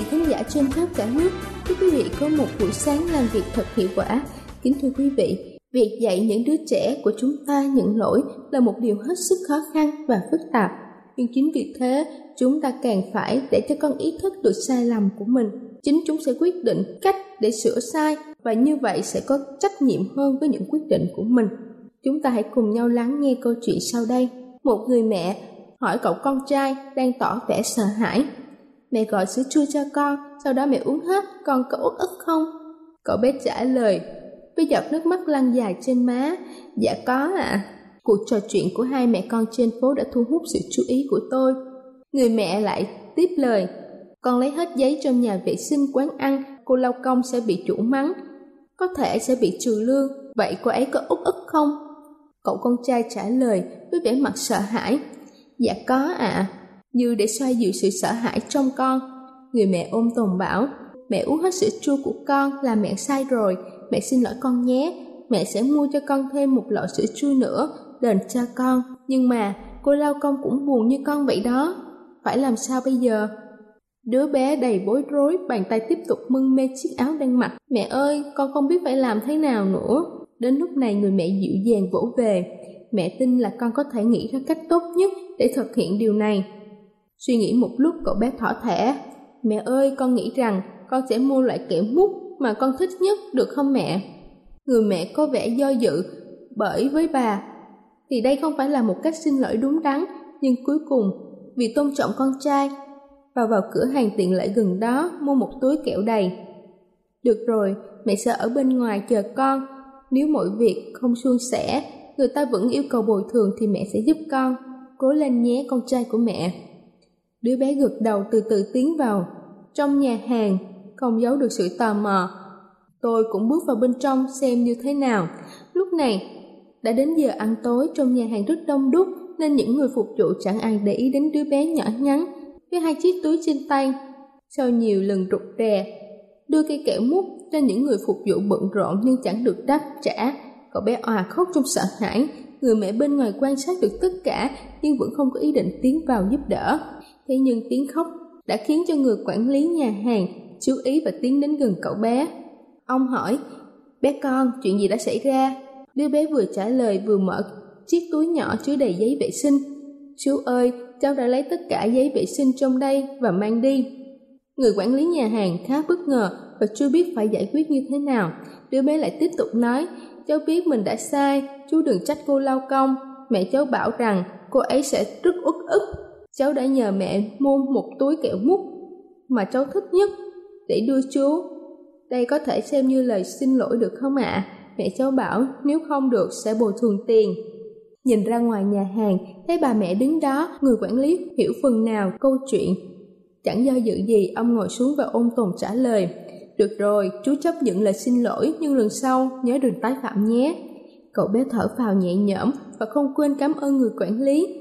Vị khán giả trên khắp cả nước. Chúc quý vị có một buổi sáng làm việc thật hiệu quả. Kính thưa quý vị, việc dạy những đứa trẻ của chúng ta nhận lỗi là một điều hết sức khó khăn và phức tạp. Nhưng chính vì thế, chúng ta càng phải để cho con ý thức được sai lầm của mình. Chính chúng sẽ quyết định cách để sửa sai và như vậy sẽ có trách nhiệm hơn với những quyết định của mình. Chúng ta hãy cùng nhau lắng nghe câu chuyện sau đây. Một người mẹ hỏi cậu con trai đang tỏ vẻ sợ hãi Mẹ gọi sữa chua cho con, sau đó mẹ uống hết, con có uất ức không? Cậu bé trả lời, với giọt nước mắt lăn dài trên má. Dạ có ạ. À. Cuộc trò chuyện của hai mẹ con trên phố đã thu hút sự chú ý của tôi. Người mẹ lại tiếp lời, con lấy hết giấy trong nhà vệ sinh quán ăn, cô lau công sẽ bị chủ mắng. Có thể sẽ bị trừ lương, vậy cô ấy có uất ức không? Cậu con trai trả lời với vẻ mặt sợ hãi. Dạ có ạ. À như để xoa dịu sự sợ hãi trong con. Người mẹ ôm tồn bảo, mẹ uống hết sữa chua của con là mẹ sai rồi, mẹ xin lỗi con nhé, mẹ sẽ mua cho con thêm một lọ sữa chua nữa, đền cho con. Nhưng mà cô lao công cũng buồn như con vậy đó, phải làm sao bây giờ? Đứa bé đầy bối rối, bàn tay tiếp tục mưng mê chiếc áo đang mặc. Mẹ ơi, con không biết phải làm thế nào nữa. Đến lúc này người mẹ dịu dàng vỗ về. Mẹ tin là con có thể nghĩ ra cách tốt nhất để thực hiện điều này. Suy nghĩ một lúc cậu bé thỏ thẻ. Mẹ ơi, con nghĩ rằng con sẽ mua loại kẹo mút mà con thích nhất được không mẹ? Người mẹ có vẻ do dự, bởi với bà, thì đây không phải là một cách xin lỗi đúng đắn, nhưng cuối cùng, vì tôn trọng con trai, và vào cửa hàng tiện lợi gần đó mua một túi kẹo đầy. Được rồi, mẹ sẽ ở bên ngoài chờ con. Nếu mọi việc không suôn sẻ, người ta vẫn yêu cầu bồi thường thì mẹ sẽ giúp con. Cố lên nhé con trai của mẹ. Đứa bé gật đầu từ từ tiến vào. Trong nhà hàng, không giấu được sự tò mò. Tôi cũng bước vào bên trong xem như thế nào. Lúc này, đã đến giờ ăn tối trong nhà hàng rất đông đúc nên những người phục vụ chẳng ai để ý đến đứa bé nhỏ nhắn với hai chiếc túi trên tay. Sau nhiều lần rụt rè, đưa cây kẹo mút cho những người phục vụ bận rộn nhưng chẳng được đáp trả. Cậu bé òa khóc trong sợ hãi, người mẹ bên ngoài quan sát được tất cả nhưng vẫn không có ý định tiến vào giúp đỡ thế nhưng tiếng khóc đã khiến cho người quản lý nhà hàng chú ý và tiến đến gần cậu bé. Ông hỏi, bé con, chuyện gì đã xảy ra? Đứa bé vừa trả lời vừa mở chiếc túi nhỏ chứa đầy giấy vệ sinh. Chú ơi, cháu đã lấy tất cả giấy vệ sinh trong đây và mang đi. Người quản lý nhà hàng khá bất ngờ và chưa biết phải giải quyết như thế nào. Đứa bé lại tiếp tục nói, cháu biết mình đã sai, chú đừng trách cô lao công. Mẹ cháu bảo rằng cô ấy sẽ rất uất ức cháu đã nhờ mẹ mua một túi kẹo mút mà cháu thích nhất để đưa chú. Đây có thể xem như lời xin lỗi được không ạ? À? Mẹ cháu bảo nếu không được sẽ bồi thường tiền. Nhìn ra ngoài nhà hàng, thấy bà mẹ đứng đó, người quản lý hiểu phần nào câu chuyện. Chẳng do dự gì, ông ngồi xuống và ôn tồn trả lời. Được rồi, chú chấp nhận lời xin lỗi, nhưng lần sau nhớ đừng tái phạm nhé. cậu bé thở phào nhẹ nhõm và không quên cảm ơn người quản lý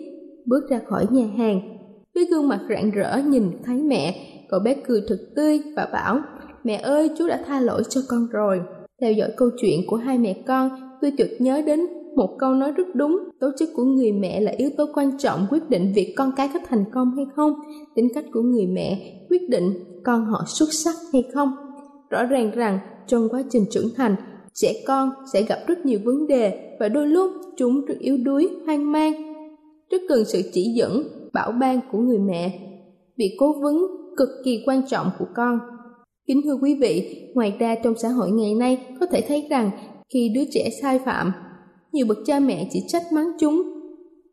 bước ra khỏi nhà hàng. Với gương mặt rạng rỡ nhìn thấy mẹ, cậu bé cười thật tươi và bảo, mẹ ơi, chú đã tha lỗi cho con rồi. Theo dõi câu chuyện của hai mẹ con, tôi chợt nhớ đến một câu nói rất đúng, tố chất của người mẹ là yếu tố quan trọng quyết định việc con cái có thành công hay không, tính cách của người mẹ quyết định con họ xuất sắc hay không. Rõ ràng rằng trong quá trình trưởng thành, trẻ con sẽ gặp rất nhiều vấn đề và đôi lúc chúng rất yếu đuối, hoang mang rất cần sự chỉ dẫn, bảo ban của người mẹ. Việc cố vấn cực kỳ quan trọng của con. Kính thưa quý vị, ngoài ra trong xã hội ngày nay có thể thấy rằng khi đứa trẻ sai phạm, nhiều bậc cha mẹ chỉ trách mắng chúng.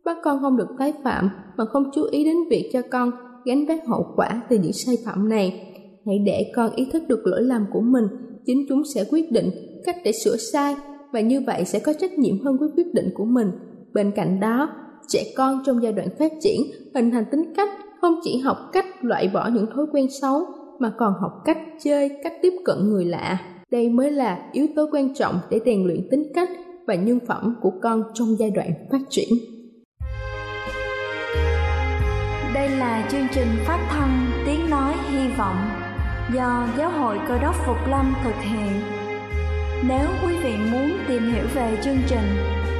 Bắt con không được tái phạm mà không chú ý đến việc cho con gánh vác hậu quả từ những sai phạm này. Hãy để con ý thức được lỗi lầm của mình, chính chúng sẽ quyết định cách để sửa sai và như vậy sẽ có trách nhiệm hơn với quyết định của mình. Bên cạnh đó trẻ con trong giai đoạn phát triển hình thành tính cách không chỉ học cách loại bỏ những thói quen xấu, mà còn học cách chơi, cách tiếp cận người lạ. Đây mới là yếu tố quan trọng để rèn luyện tính cách và nhân phẩm của con trong giai đoạn phát triển. Đây là chương trình phát thanh tiếng nói hy vọng do giáo hội cơ đốc phục lâm thực hiện. Nếu quý vị muốn tìm hiểu về chương trình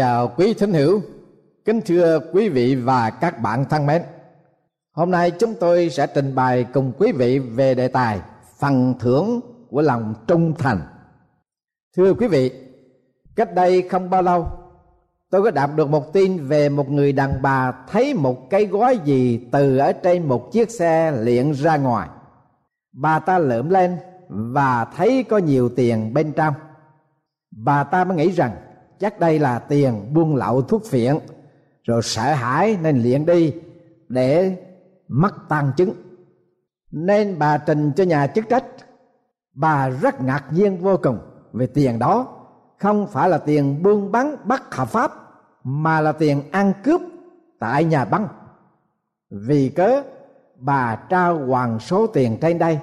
Chào quý thính hữu, kính thưa quý vị và các bạn thân mến. Hôm nay chúng tôi sẽ trình bày cùng quý vị về đề tài phần thưởng của lòng trung thành. Thưa quý vị, cách đây không bao lâu, tôi có đọc được một tin về một người đàn bà thấy một cái gói gì từ ở trên một chiếc xe liện ra ngoài. Bà ta lượm lên và thấy có nhiều tiền bên trong bà ta mới nghĩ rằng chắc đây là tiền buôn lậu thuốc phiện. Rồi sợ hãi nên liền đi để mắc tang chứng. Nên bà trình cho nhà chức trách. Bà rất ngạc nhiên vô cùng về tiền đó. Không phải là tiền buôn bán bất hợp pháp, mà là tiền ăn cướp tại nhà băng. Vì cớ, bà trao hoàn số tiền trên đây.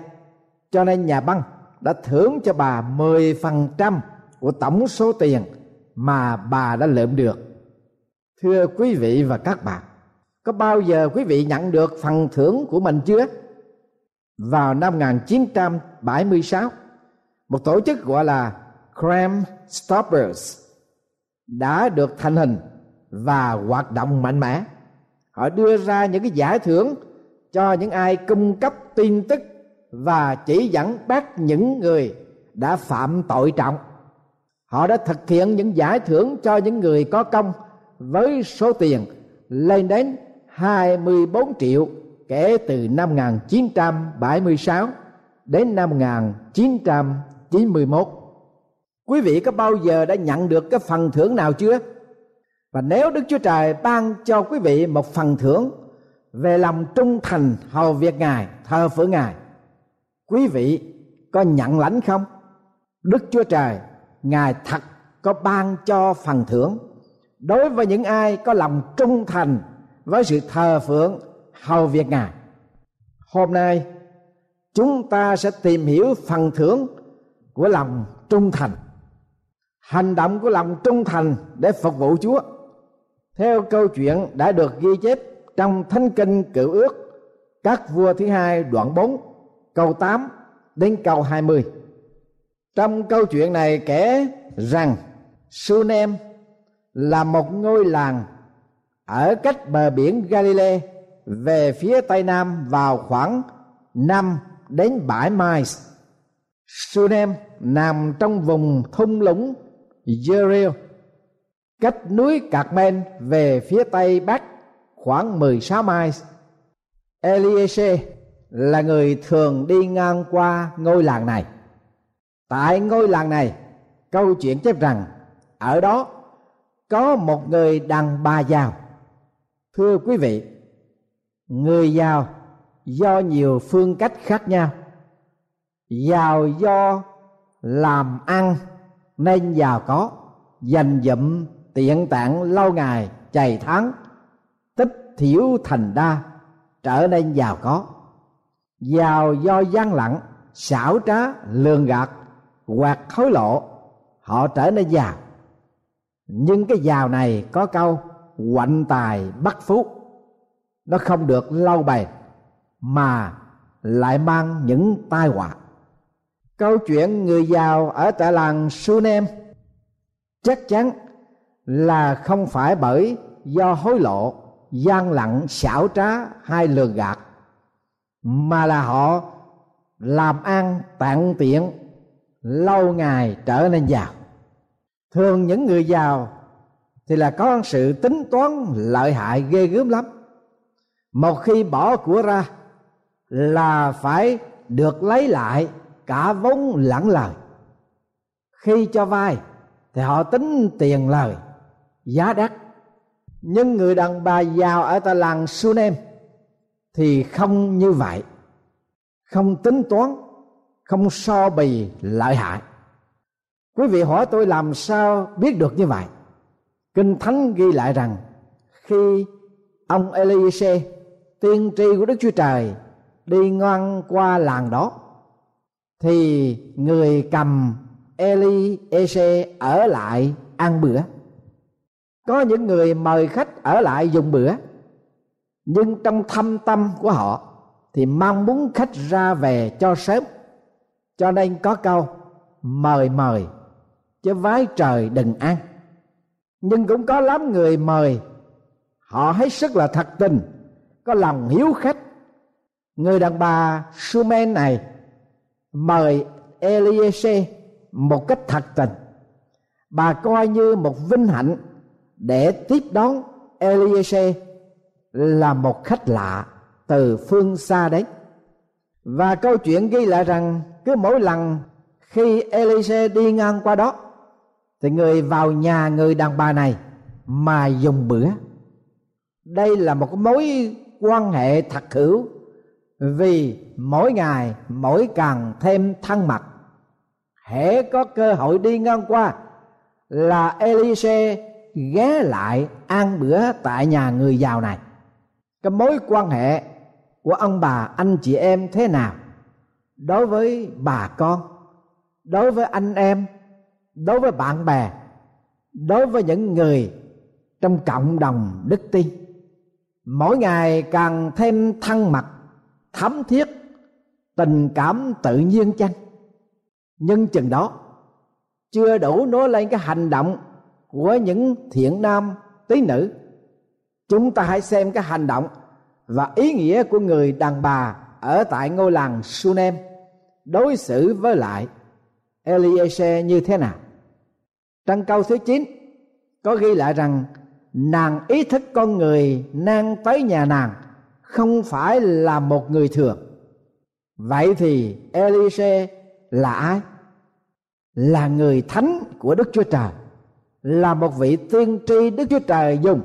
Cho nên nhà băng đã thưởng cho bà 10% của tổng số tiền mà bà đã lượm được. Thưa quý vị và các bạn, có bao giờ quý vị nhận được phần thưởng của mình chưa? Vào năm 1976, một tổ chức gọi là Crime Stoppers đã được thành hình và hoạt động mạnh mẽ. Họ đưa ra những cái giải thưởng cho những ai cung cấp tin tức và chỉ dẫn bắt những người đã phạm tội trọng họ đã thực hiện những giải thưởng cho những người có công với số tiền lên đến 24 triệu kể từ năm 1976 đến năm 1991. Quý vị có bao giờ đã nhận được cái phần thưởng nào chưa? Và nếu Đức Chúa Trời ban cho quý vị một phần thưởng về lòng trung thành hầu việc Ngài, thờ phượng Ngài, quý vị có nhận lãnh không? Đức Chúa Trời ngài thật có ban cho phần thưởng. Đối với những ai có lòng trung thành với sự thờ phượng hầu việc ngài, hôm nay chúng ta sẽ tìm hiểu phần thưởng của lòng trung thành, hành động của lòng trung thành để phục vụ chúa. Theo câu chuyện đã được ghi chép trong thánh kinh cựu ước, các vua thứ hai đoạn 4 câu 8 đến câu 20 trong câu chuyện này kể rằng Sunem là một ngôi làng ở cách bờ biển Galilee về phía tây nam vào khoảng 5 đến 7 miles. Sunem nằm trong vùng thung lũng Jeriel cách núi Carmel về phía tây bắc khoảng 16 miles. Eliezer là người thường đi ngang qua ngôi làng này tại ngôi làng này, câu chuyện chép rằng, ở đó có một người đàn bà giàu. Thưa quý vị, người giàu do nhiều phương cách khác nhau. Giàu do làm ăn nên giàu có, dành dụm, tiện tạng, lâu ngày, chày tháng tích thiểu thành đa, trở nên giàu có. Giàu do gian lặng xảo trá, lường gạt hoặc hối lộ, họ trở nên giàu. Nhưng cái giàu này có câu quạnh tài bắt phú nó không được lâu bền, mà lại mang những tai họa. Câu chuyện người giàu ở tại làng Sunem chắc chắn là không phải bởi do hối lộ, gian lặng xảo trá hay lường gạt, mà là họ làm ăn tạng tiện lâu ngày trở nên giàu. Thường những người giàu thì là có sự tính toán lợi hại ghê gớm lắm. Một khi bỏ của ra là phải được lấy lại cả vốn lẫn lời. Khi cho vay thì họ tính tiền lời, giá đắt. Nhưng người đàn bà giàu ở tại làng Sunem thì không như vậy. Không tính toán không so bì lợi hại. Quý vị hỏi tôi làm sao biết được như vậy? Kinh thánh ghi lại rằng, khi ông Elise, tiên tri của Đức Chúa Trời, đi ngang qua làng đó, thì người cầm Elise ở lại ăn bữa. Có những người mời khách ở lại dùng bữa, nhưng trong thâm tâm của họ thì mong muốn khách ra về cho sớm cho nên có câu, mời mời, chứ vái trời đừng ăn. Nhưng cũng có lắm người mời, họ hết sức là thật tình, có lòng hiếu khách. Người đàn bà Sumen này, mời Eliezer một cách thật tình. Bà coi như một vinh hạnh để tiếp đón Eliezer là một khách lạ từ phương xa đấy và câu chuyện ghi lại rằng cứ mỗi lần khi Elise đi ngang qua đó, thì người vào nhà người đàn bà này mà dùng bữa. Đây là một mối quan hệ thật hữu, vì mỗi ngày mỗi càng thêm thân mật. Hễ có cơ hội đi ngang qua là Elise ghé lại ăn bữa tại nhà người giàu này. Cái mối quan hệ của ông bà, anh chị em thế nào? Đối với bà con, đối với anh em, đối với bạn bè, đối với những người trong cộng đồng đức tin, mỗi ngày càng thêm thân mật thấm thiết tình cảm tự nhiên chăng? Nhưng chừng đó, chưa đủ nói lên cái hành động của những thiện nam tí nữ. Chúng ta hãy xem cái hành động và ý nghĩa của người đàn bà ở tại ngôi làng Sunem đối xử với lại Eliezer như thế nào. Trong câu thứ 9 có ghi lại rằng nàng ý thức con người nang tới nhà nàng không phải là một người thường. Vậy thì Elise là ai? Là người thánh của Đức Chúa Trời, là một vị tiên tri Đức Chúa Trời dùng.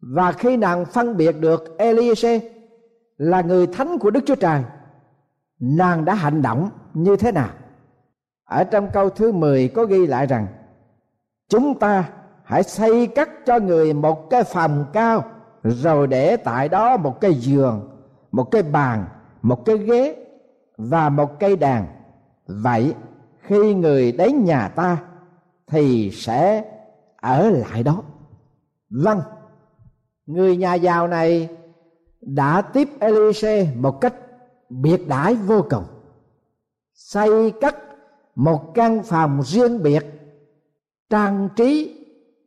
Và khi nàng phân biệt được Elise là người thánh của Đức Chúa Trời, nàng đã hành động như thế nào? Ở trong câu thứ 10 có ghi lại rằng chúng ta hãy xây cắt cho người một cái phòng cao rồi để tại đó một cái giường một cái bàn một cái ghế và một cây đàn. Vậy khi người đến nhà ta thì sẽ ở lại đó. Vâng người nhà giàu này đã tiếp Elise một cách biệt đãi vô cùng. Xây cất một căn phòng riêng biệt, trang trí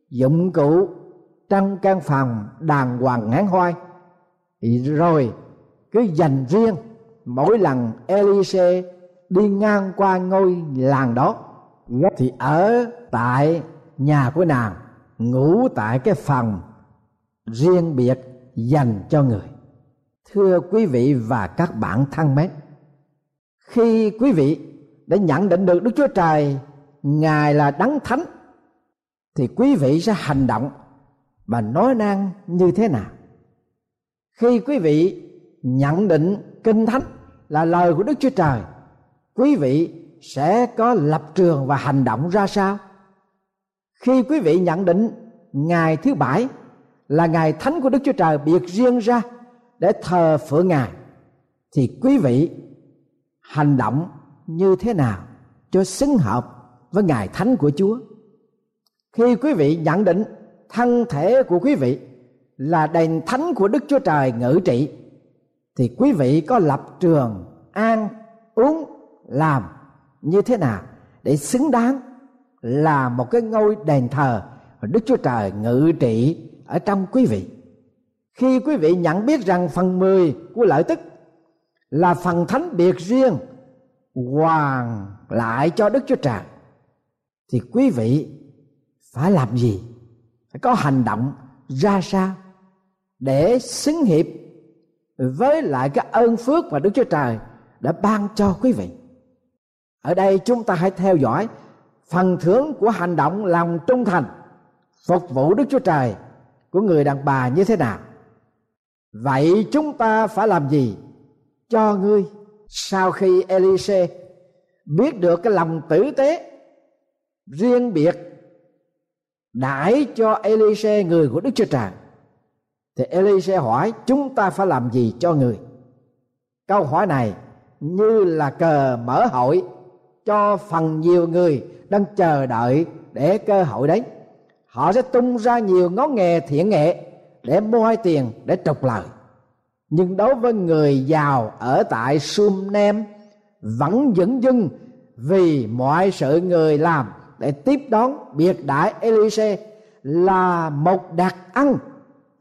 dụng cụ trong căn phòng đàng hoàng ngán hoai. Rồi, cứ dành riêng mỗi lần Elise đi ngang qua ngôi làng đó, thì ở tại nhà của nàng, ngủ tại cái phòng riêng biệt dành cho người thưa quý vị và các bạn thân mến, khi quý vị đã nhận định được đức chúa trời, ngài là đấng thánh, thì quý vị sẽ hành động và nói năng như thế nào? Khi quý vị nhận định kinh thánh là lời của đức chúa trời, quý vị sẽ có lập trường và hành động ra sao? Khi quý vị nhận định ngày thứ bảy là ngày thánh của đức chúa trời biệt riêng ra để thờ phượng ngài, thì quý vị hành động như thế nào cho xứng hợp với ngài thánh của chúa? Khi quý vị nhận định thân thể của quý vị là đền thánh của đức chúa trời ngự trị, thì quý vị có lập trường ăn, uống, làm như thế nào để xứng đáng là một cái ngôi đền thờ mà đức chúa trời ngự trị ở trong quý vị? Khi quý vị nhận biết rằng phần mười của lợi tức là phần thánh biệt riêng hoàn lại cho đức chúa trời, thì quý vị phải làm gì phải có hành động ra sao để xứng hiệp với lại cái ơn phước mà Đức Chúa Trời đã ban cho quý vị. Ở đây chúng ta hãy theo dõi phần thưởng của hành động lòng trung thành phục vụ Đức Chúa Trời của người đàn bà như thế nào. Vậy chúng ta phải làm gì? Cho ngươi, sau khi Elise biết được cái lòng tử tế riêng biệt, đãi cho Elise người của Đức Chúa Trời, thì Elise hỏi, chúng ta phải làm gì cho người? Câu hỏi này như là cờ mở hội cho phần nhiều người đang chờ đợi để cơ hội đấy. Họ sẽ tung ra nhiều ngón nghề thiện nghệ để mua tiền để trục lợi. Nhưng đối với người giàu ở tại Sum Nem vẫn dững dưng vì mọi sự người làm để tiếp đón biệt đại Elise là một đặc ăn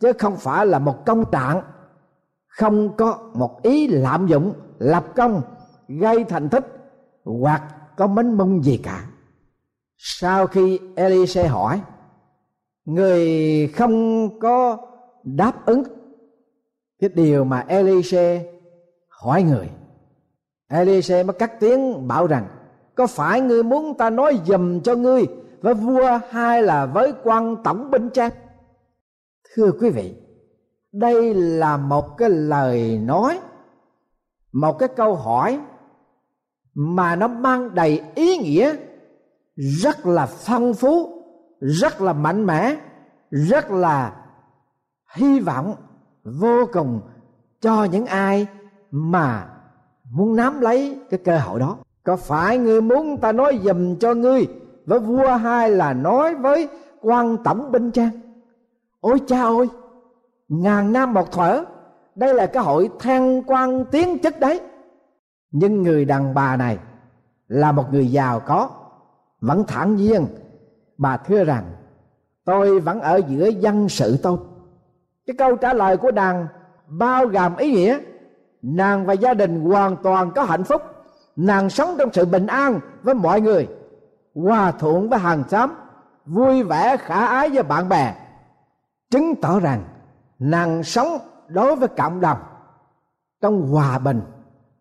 chứ không phải là một công trạng. Không có một ý lạm dụng, lập công, gây thành tích hoặc có mến mông gì cả. Sau khi Elise hỏi, người không có đáp ứng cái điều mà Elise hỏi người. Elise mới cắt tiếng bảo rằng, có phải ngươi muốn ta nói dùm cho ngươi với vua hay là với quan tổng binh trang thưa quý vị, đây là một cái lời nói, một cái câu hỏi mà nó mang đầy ý nghĩa rất là phong phú, rất là mạnh mẽ, rất là hy vọng vô cùng cho những ai mà muốn nắm lấy cái cơ hội đó. Có phải ngươi muốn ta nói dùm cho ngươi với vua hay là nói với quan tổng binh trang ôi cha ơi, ngàn năm một thuở, đây là cái hội thăng quan tiến chức đấy. Nhưng người đàn bà này là một người giàu có, vẫn thản nhiên. Bà thưa rằng, tôi vẫn ở giữa dân sự tôi cái câu trả lời của nàng bao gồm ý nghĩa. Nàng và gia đình hoàn toàn có hạnh phúc. Nàng sống trong sự bình an với mọi người. Hòa thuận với hàng xóm. Vui vẻ, khả ái với bạn bè. Chứng tỏ rằng nàng sống đối với cộng đồng. Trong hòa bình,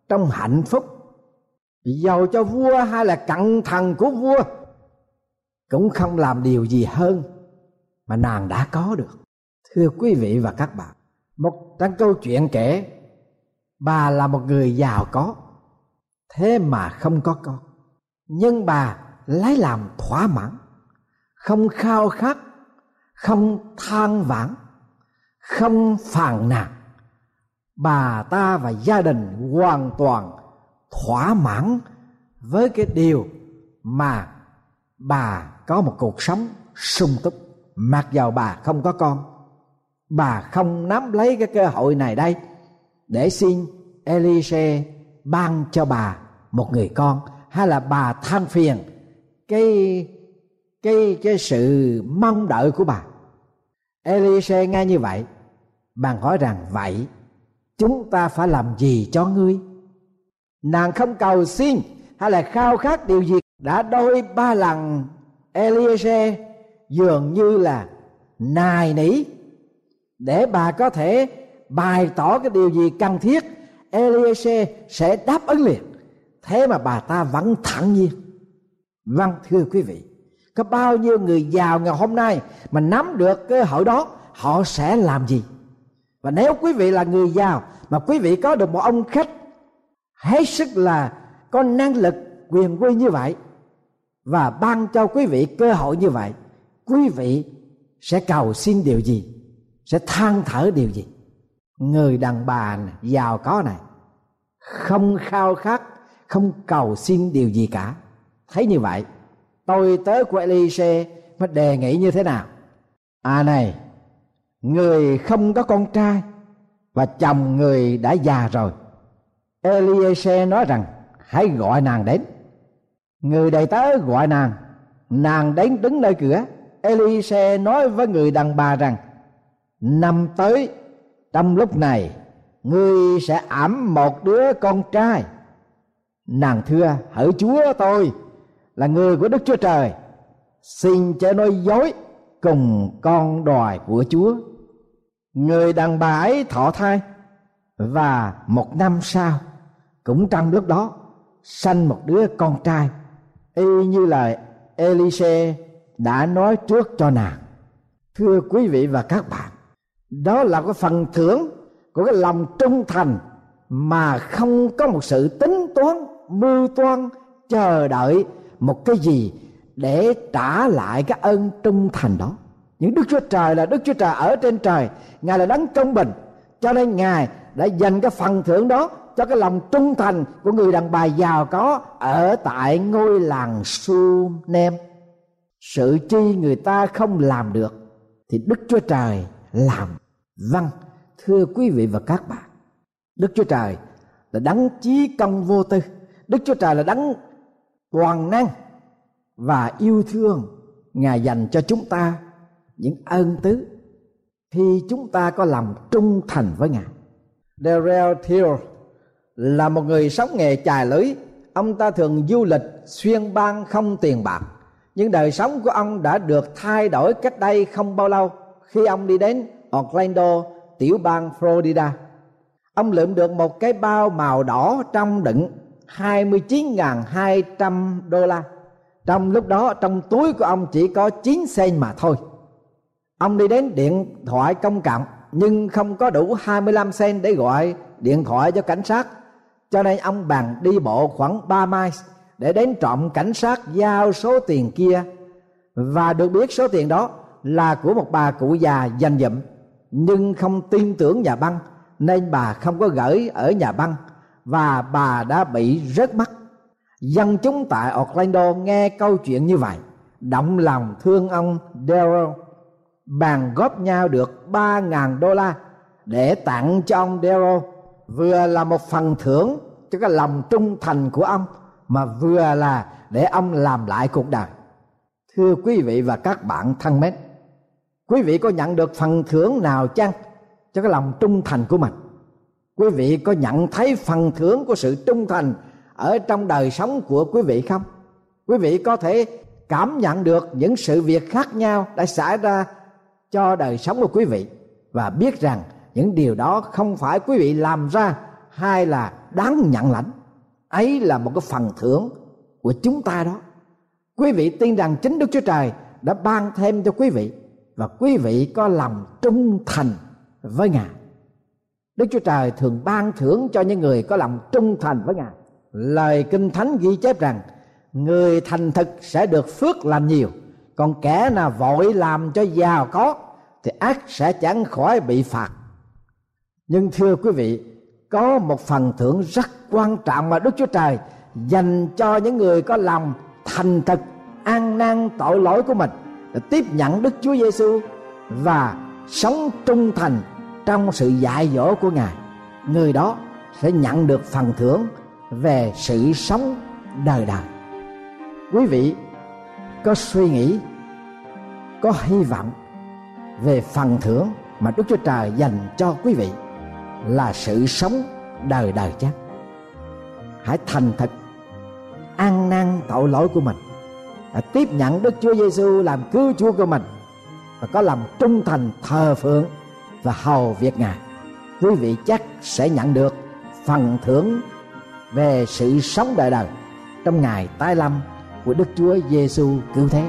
trong hạnh phúc. Giàu cho vua hay là cận thần của vua cũng không làm điều gì hơn mà nàng đã có được thưa quý vị và các bạn, một trong câu chuyện kể, bà là một người giàu có, thế mà không có con. Nhưng bà lấy làm thỏa mãn, không khao khát, không than vãn, không phàn nàn. Bà ta và gia đình hoàn toàn thỏa mãn với cái điều mà bà có một cuộc sống sung túc. Mặc dầu bà không có con bà không nắm lấy cái cơ hội này đây. Để xin Elise ban cho bà một người con. Hay là bà than phiền cái cái cái sự mong đợi của bà. Elise nghe như vậy, bà hỏi rằng, vậy chúng ta phải làm gì cho ngươi? Nàng không cầu xin hay là khao khát điều gì? Đã đôi ba lần Elise dường như là nài nỉ để bà có thể bày tỏ cái điều gì cần thiết Eliezer sẽ đáp ứng liền. Thế mà bà ta vẫn thẳng nhiên. Vâng thưa quý vị, có bao nhiêu người giàu ngày hôm nay mà nắm được cơ hội đó, họ sẽ làm gì? Và nếu quý vị là người giàu mà quý vị có được một ông khách hết sức là có năng lực, quyền quy như vậy và ban cho quý vị cơ hội như vậy, quý vị sẽ cầu xin điều gì? Sẽ than thở điều gì? Người đàn bà giàu có này, không khao khát, không cầu xin điều gì cả. Thấy như vậy, tôi tới của Elise mới đề nghị như thế nào? À này, người không có con trai và chồng người đã già rồi. Elise nói rằng, hãy gọi nàng đến. Người đầy tớ gọi nàng nàng đến đứng nơi cửa. Elise nói với người đàn bà rằng năm tới, trong lúc này, ngươi sẽ ẩm một đứa con trai. Nàng thưa, hỡi chúa tôi, là người của đức chúa trời, xin chớ nói dối cùng con đòi của chúa. Người đàn bà ấy thọ thai, và một năm sau, cũng trong lúc đó, sanh một đứa con trai. Y như lời Elise đã nói trước cho nàng. Thưa quý vị và các bạn đó là cái phần thưởng của cái lòng trung thành mà không có một sự tính toán, mưu toan, chờ đợi một cái gì để trả lại cái ơn trung thành đó. Những đức chúa trời là đức chúa trời ở trên trời. Ngài là đấng công bình. Cho nên ngài đã dành cái phần thưởng đó cho cái lòng trung thành của người đàn bà giàu có ở tại ngôi làng su nem. Sự chi người ta không làm được thì đức chúa trời làm vâng thưa quý vị và các bạn. Đức chúa trời là đấng chí công vô tư. Đức chúa trời là đấng toàn năng và yêu thương ngài dành cho chúng ta những ơn tứ khi chúng ta có lòng trung thành với ngài. Darrell Thiel là một người sống nghề chài lưới ông ta thường du lịch, xuyên bang không tiền bạc. Nhưng đời sống của ông đã được thay đổi cách đây không bao lâu khi ông đi đến Orlando, tiểu bang Florida, ông lượm được một cái bao màu đỏ trong đựng 29.200 đô la. Trong lúc đó, trong túi của ông chỉ có 9 sen mà thôi. Ông đi đến điện thoại công cộng, nhưng không có đủ 25 sen để gọi điện thoại cho cảnh sát. Cho nên ông bằng đi bộ khoảng 3 mai để đến trộm cảnh sát giao số tiền kia. Và được biết số tiền đó là của một bà cụ già dành dụm, nhưng không tin tưởng nhà băng, nên bà không có gửi ở nhà băng, và bà đã bị rớt mắt. Dân chúng tại Orlando nghe câu chuyện như vậy, động lòng thương ông Darrell bàn góp nhau được ba ngàn đô la để tặng cho ông Darrell vừa là một phần thưởng cho cái lòng trung thành của ông, mà vừa là để ông làm lại cuộc đời. Thưa quý vị và các bạn thân mến quý vị có nhận được phần thưởng nào chăng cho cái lòng trung thành của mình? Quý vị có nhận thấy phần thưởng của sự trung thành ở trong đời sống của quý vị không? Quý vị có thể cảm nhận được những sự việc khác nhau đã xảy ra cho đời sống của quý vị và biết rằng những điều đó không phải quý vị làm ra hay là đáng nhận lãnh. Ấy là một cái phần thưởng của chúng ta đó. Quý vị tin rằng chính đức chúa trời đã ban thêm cho quý vị và quý vị có lòng trung thành với ngài. Đức chúa trời thường ban thưởng cho những người có lòng trung thành với ngài. Lời kinh thánh ghi chép rằng, người thành thực sẽ được phước làm nhiều, còn kẻ nào vội làm cho giàu có thì ác sẽ chẳng khỏi bị phạt. Nhưng thưa quý vị, có một phần thưởng rất quan trọng mà đức chúa trời dành cho những người có lòng thành thực, ăn năn tội lỗi của mình tiếp nhận đức chúa giêsu và sống trung thành trong sự dạy dỗ của ngài. Người đó sẽ nhận được phần thưởng về sự sống đời đời. Quý vị có suy nghĩ, có hy vọng về phần thưởng mà đức chúa trời dành cho quý vị là sự sống đời đời chắc hãy thành thật, ăn năn tội lỗi của mình đã tiếp nhận đức chúa giêsu làm cứu chúa của mình và có lòng trung thành, thờ phượng và hầu việc ngài quý vị chắc sẽ nhận được phần thưởng về sự sống đời đời trong ngày tái lâm của Đức Chúa Giêsu cứu thế.